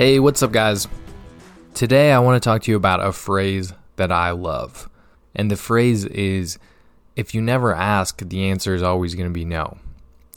Hey, what's up, guys? Today, I want to talk to you about a phrase that I love. And the phrase is if you never ask, the answer is always going to be no.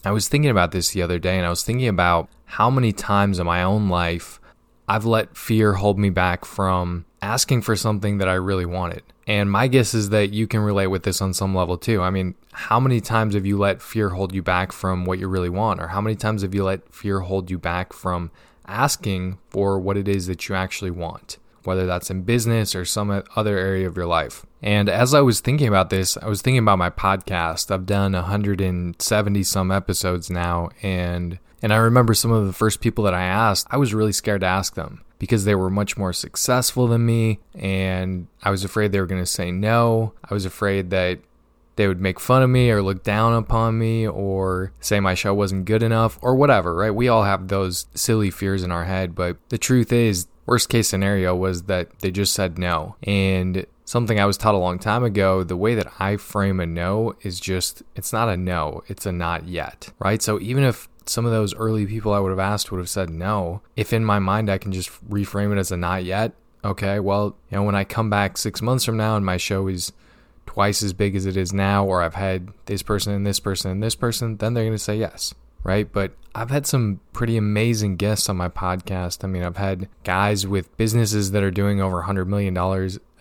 I was thinking about this the other day, and I was thinking about how many times in my own life I've let fear hold me back from asking for something that I really wanted. And my guess is that you can relate with this on some level too. I mean, how many times have you let fear hold you back from what you really want? Or how many times have you let fear hold you back from asking for what it is that you actually want, whether that's in business or some other area of your life. And as I was thinking about this, I was thinking about my podcast. I've done 170 some episodes now and and I remember some of the first people that I asked, I was really scared to ask them because they were much more successful than me and I was afraid they were going to say no. I was afraid that they would make fun of me or look down upon me or say my show wasn't good enough or whatever, right? We all have those silly fears in our head, but the truth is, worst case scenario was that they just said no. And something I was taught a long time ago, the way that I frame a no is just, it's not a no, it's a not yet, right? So even if some of those early people I would have asked would have said no, if in my mind I can just reframe it as a not yet, okay, well, you know, when I come back six months from now and my show is twice as big as it is now, or I've had this person and this person and this person, then they're going to say yes, right? But I've had some pretty amazing guests on my podcast. I mean, I've had guys with businesses that are doing over $100 million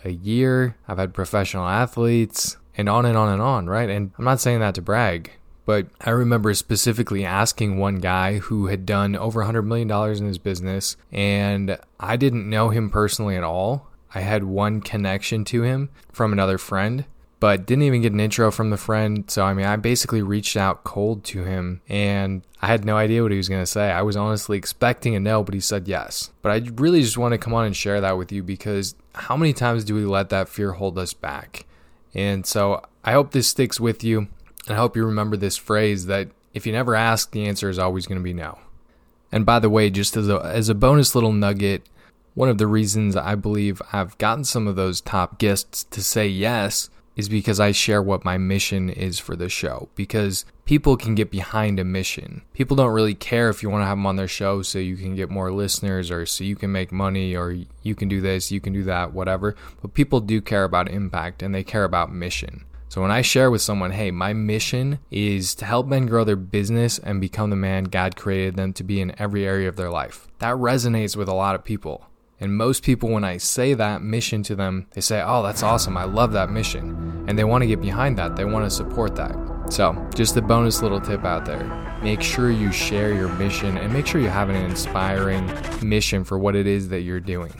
a year, I've had professional athletes, and on and on and on, right? And I'm not saying that to brag. But I remember specifically asking one guy who had done over $100 million in his business, and I didn't know him personally at all. I had one connection to him from another friend, but didn't even get an intro from the friend. So, I mean, I basically reached out cold to him and I had no idea what he was going to say. I was honestly expecting a no, but he said yes. But I really just want to come on and share that with you because how many times do we let that fear hold us back? And so I hope this sticks with you. And I hope you remember this phrase that if you never ask, the answer is always going to be no. And by the way, just as a, as a bonus little nugget, one of the reasons I believe I've gotten some of those top guests to say yes is because I share what my mission is for the show. Because people can get behind a mission. People don't really care if you want to have them on their show so you can get more listeners or so you can make money or you can do this, you can do that, whatever. But people do care about impact and they care about mission. So when I share with someone, hey, my mission is to help men grow their business and become the man God created them to be in every area of their life, that resonates with a lot of people. And most people, when I say that mission to them, they say, Oh, that's awesome. I love that mission. And they want to get behind that. They want to support that. So, just a bonus little tip out there. Make sure you share your mission and make sure you have an inspiring mission for what it is that you're doing.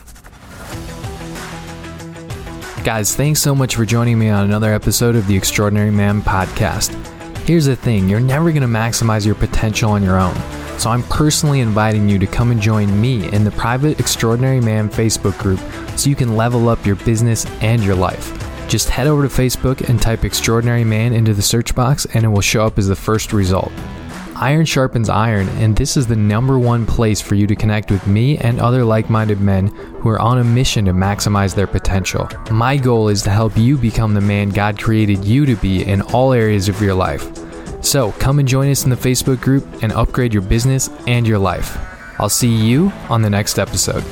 Guys, thanks so much for joining me on another episode of the Extraordinary Man podcast. Here's the thing you're never going to maximize your potential on your own. So I'm personally inviting you to come and join me in the private Extraordinary Man Facebook group so you can level up your business and your life. Just head over to Facebook and type Extraordinary Man into the search box and it will show up as the first result. Iron sharpens iron, and this is the number one place for you to connect with me and other like minded men who are on a mission to maximize their potential. My goal is to help you become the man God created you to be in all areas of your life. So come and join us in the Facebook group and upgrade your business and your life. I'll see you on the next episode.